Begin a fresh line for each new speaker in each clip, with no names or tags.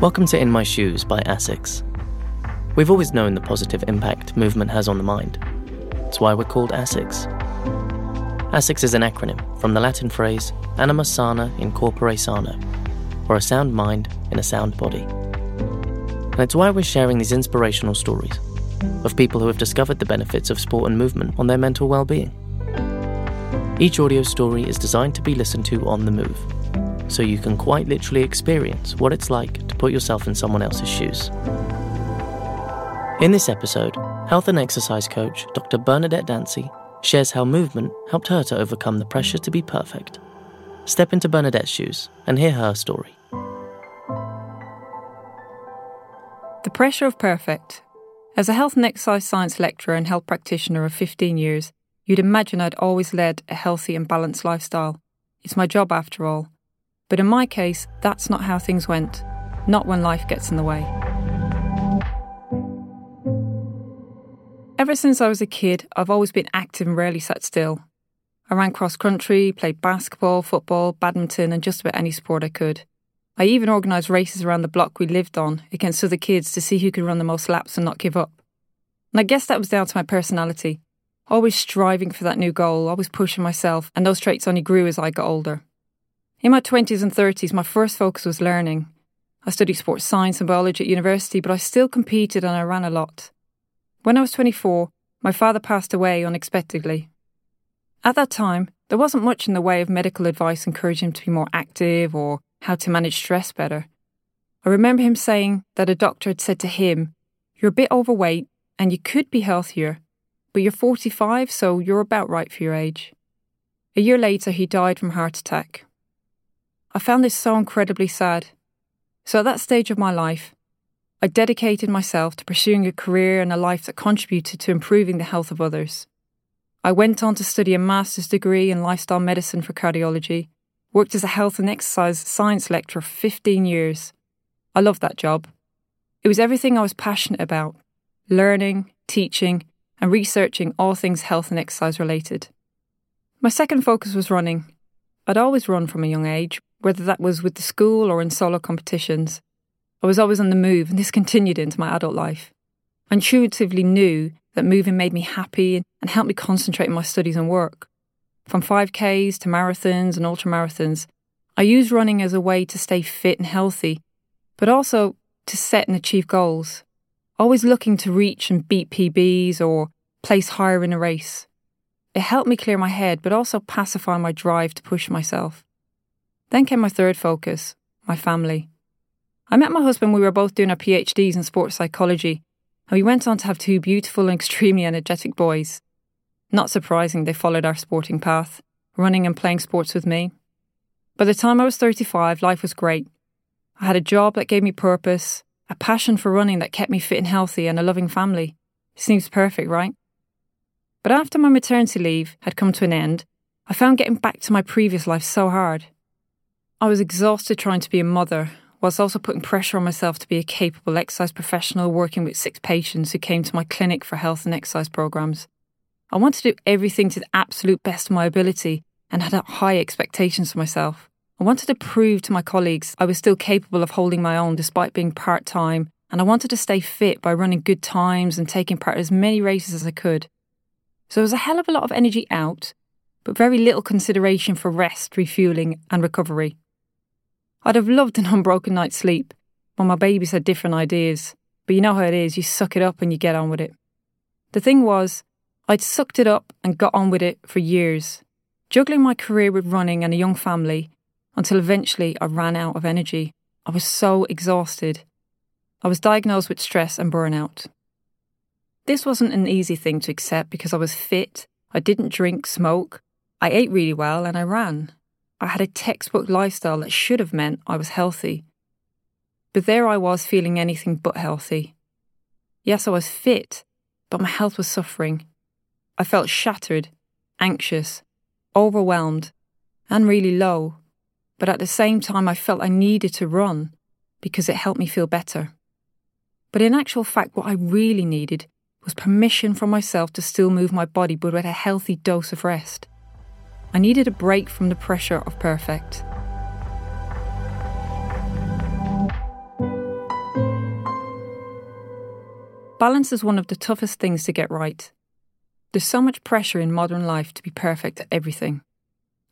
Welcome to In My Shoes by ASICS. We've always known the positive impact movement has on the mind. It's why we're called ASICS. ASICS is an acronym from the Latin phrase anima sana in corpore sano, or a sound mind in a sound body. And it's why we're sharing these inspirational stories of people who have discovered the benefits of sport and movement on their mental well being. Each audio story is designed to be listened to on the move so you can quite literally experience what it's like to put yourself in someone else's shoes. In this episode, health and exercise coach Dr. Bernadette Dancy shares how movement helped her to overcome the pressure to be perfect. Step into Bernadette's shoes and hear her story.
The pressure of perfect. As a health and exercise science lecturer and health practitioner of 15 years, you'd imagine I'd always led a healthy and balanced lifestyle. It's my job after all. But in my case, that's not how things went, not when life gets in the way. Ever since I was a kid, I've always been active and rarely sat still. I ran cross country, played basketball, football, badminton, and just about any sport I could. I even organised races around the block we lived on against other kids to see who could run the most laps and not give up. And I guess that was down to my personality. Always striving for that new goal, always pushing myself, and those traits only grew as I got older. In my 20s and 30s, my first focus was learning. I studied sports science and biology at university, but I still competed and I ran a lot. When I was 24, my father passed away unexpectedly. At that time, there wasn't much in the way of medical advice encouraging him to be more active or how to manage stress better. I remember him saying that a doctor had said to him, You're a bit overweight and you could be healthier, but you're 45, so you're about right for your age. A year later, he died from heart attack. I found this so incredibly sad. So at that stage of my life, I dedicated myself to pursuing a career and a life that contributed to improving the health of others. I went on to study a master's degree in lifestyle medicine for cardiology, worked as a health and exercise science lecturer for 15 years. I loved that job. It was everything I was passionate about learning, teaching, and researching all things health and exercise related. My second focus was running. I'd always run from a young age, whether that was with the school or in solo competitions. I was always on the move, and this continued into my adult life. I intuitively knew that moving made me happy and helped me concentrate on my studies and work. From 5Ks to marathons and ultramarathons, I used running as a way to stay fit and healthy, but also to set and achieve goals, always looking to reach and beat PBs or place higher in a race. It helped me clear my head, but also pacify my drive to push myself. Then came my third focus my family. I met my husband, we were both doing our PhDs in sports psychology, and we went on to have two beautiful and extremely energetic boys. Not surprising, they followed our sporting path, running and playing sports with me. By the time I was 35, life was great. I had a job that gave me purpose, a passion for running that kept me fit and healthy, and a loving family. Seems perfect, right? But after my maternity leave had come to an end, I found getting back to my previous life so hard. I was exhausted trying to be a mother, whilst also putting pressure on myself to be a capable exercise professional working with six patients who came to my clinic for health and exercise programs. I wanted to do everything to the absolute best of my ability and had high expectations for myself. I wanted to prove to my colleagues I was still capable of holding my own despite being part time, and I wanted to stay fit by running good times and taking part in as many races as I could. So there was a hell of a lot of energy out, but very little consideration for rest, refueling, and recovery. I'd have loved an unbroken night's sleep, but my babies had different ideas. But you know how it is, you suck it up and you get on with it. The thing was, I'd sucked it up and got on with it for years, juggling my career with running and a young family until eventually I ran out of energy. I was so exhausted. I was diagnosed with stress and burnout. This wasn't an easy thing to accept because I was fit, I didn't drink, smoke, I ate really well, and I ran. I had a textbook lifestyle that should have meant I was healthy. But there I was feeling anything but healthy. Yes, I was fit, but my health was suffering. I felt shattered, anxious, overwhelmed, and really low. But at the same time, I felt I needed to run because it helped me feel better. But in actual fact, what I really needed was permission from myself to still move my body, but with a healthy dose of rest. I needed a break from the pressure of perfect. Balance is one of the toughest things to get right. There's so much pressure in modern life to be perfect at everything.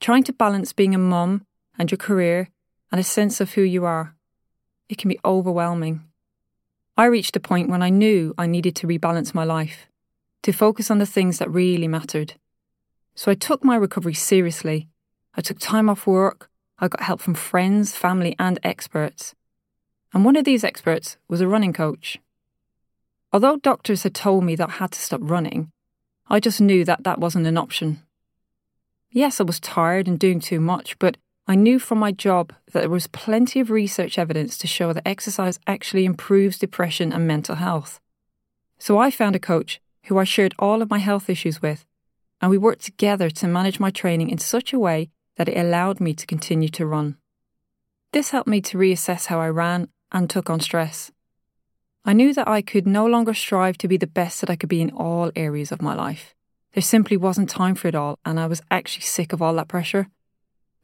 Trying to balance being a mum and your career and a sense of who you are. It can be overwhelming. I reached a point when I knew I needed to rebalance my life, to focus on the things that really mattered. So I took my recovery seriously. I took time off work. I got help from friends, family, and experts. And one of these experts was a running coach. Although doctors had told me that I had to stop running, I just knew that that wasn't an option. Yes, I was tired and doing too much, but I knew from my job that there was plenty of research evidence to show that exercise actually improves depression and mental health. So I found a coach who I shared all of my health issues with, and we worked together to manage my training in such a way that it allowed me to continue to run. This helped me to reassess how I ran and took on stress. I knew that I could no longer strive to be the best that I could be in all areas of my life. There simply wasn't time for it all, and I was actually sick of all that pressure.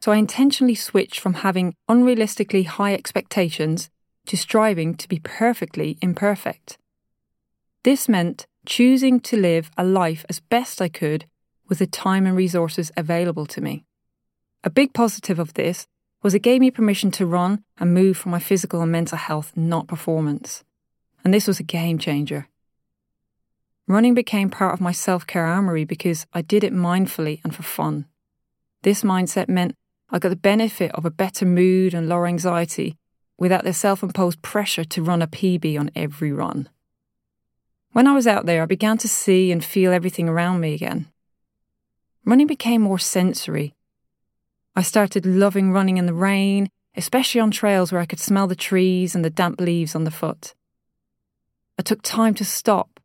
So I intentionally switched from having unrealistically high expectations to striving to be perfectly imperfect. This meant choosing to live a life as best I could with the time and resources available to me. A big positive of this was it gave me permission to run and move for my physical and mental health, not performance. And this was a game changer. Running became part of my self care armory because I did it mindfully and for fun. This mindset meant I got the benefit of a better mood and lower anxiety without the self imposed pressure to run a PB on every run. When I was out there, I began to see and feel everything around me again. Running became more sensory. I started loving running in the rain, especially on trails where I could smell the trees and the damp leaves on the foot. I took time to stop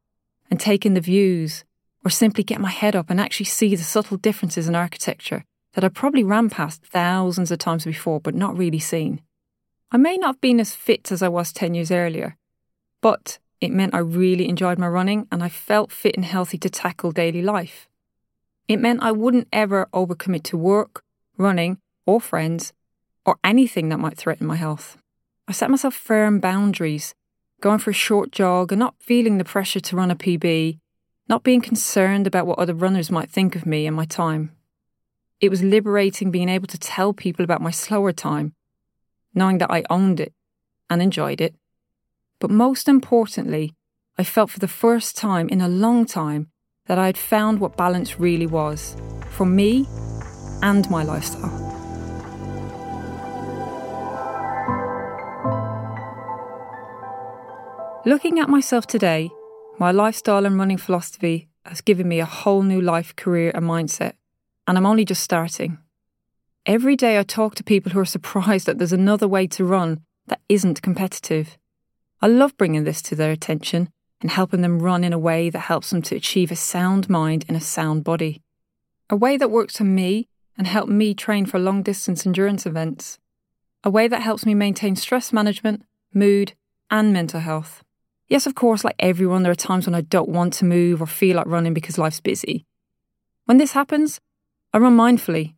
and take in the views, or simply get my head up and actually see the subtle differences in architecture that I probably ran past thousands of times before but not really seen. I may not have been as fit as I was 10 years earlier, but it meant I really enjoyed my running and I felt fit and healthy to tackle daily life. It meant I wouldn't ever overcommit to work, running, or friends, or anything that might threaten my health. I set myself firm boundaries, going for a short jog and not feeling the pressure to run a PB, not being concerned about what other runners might think of me and my time. It was liberating being able to tell people about my slower time, knowing that I owned it and enjoyed it. But most importantly, I felt for the first time in a long time that I had found what balance really was for me and my lifestyle. Looking at myself today, my lifestyle and running philosophy has given me a whole new life, career, and mindset and I'm only just starting. Every day I talk to people who are surprised that there's another way to run that isn't competitive. I love bringing this to their attention and helping them run in a way that helps them to achieve a sound mind in a sound body. A way that works for me and help me train for long distance endurance events. A way that helps me maintain stress management, mood, and mental health. Yes, of course, like everyone, there are times when I don't want to move or feel like running because life's busy. When this happens, I run mindfully.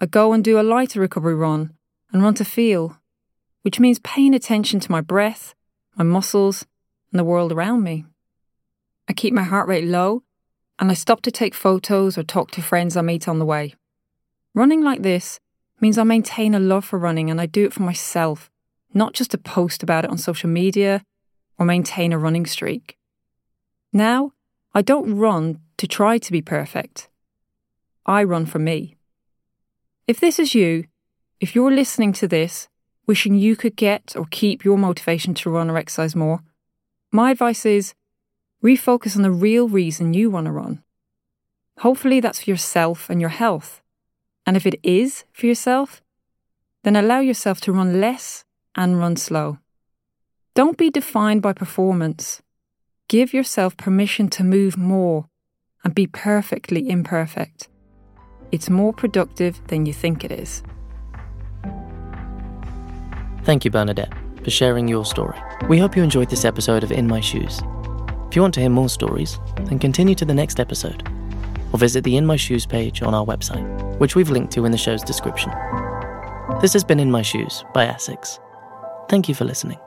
I go and do a lighter recovery run and run to feel, which means paying attention to my breath, my muscles, and the world around me. I keep my heart rate low and I stop to take photos or talk to friends I meet on the way. Running like this means I maintain a love for running and I do it for myself, not just to post about it on social media or maintain a running streak. Now, I don't run to try to be perfect. I run for me. If this is you, if you're listening to this, wishing you could get or keep your motivation to run or exercise more, my advice is refocus on the real reason you want to run. Hopefully, that's for yourself and your health. And if it is for yourself, then allow yourself to run less and run slow. Don't be defined by performance. Give yourself permission to move more and be perfectly imperfect. It's more productive than you think it is.
Thank you, Bernadette, for sharing your story. We hope you enjoyed this episode of In My Shoes. If you want to hear more stories, then continue to the next episode or visit the In My Shoes page on our website, which we've linked to in the show's description. This has been In My Shoes by ASICS. Thank you for listening.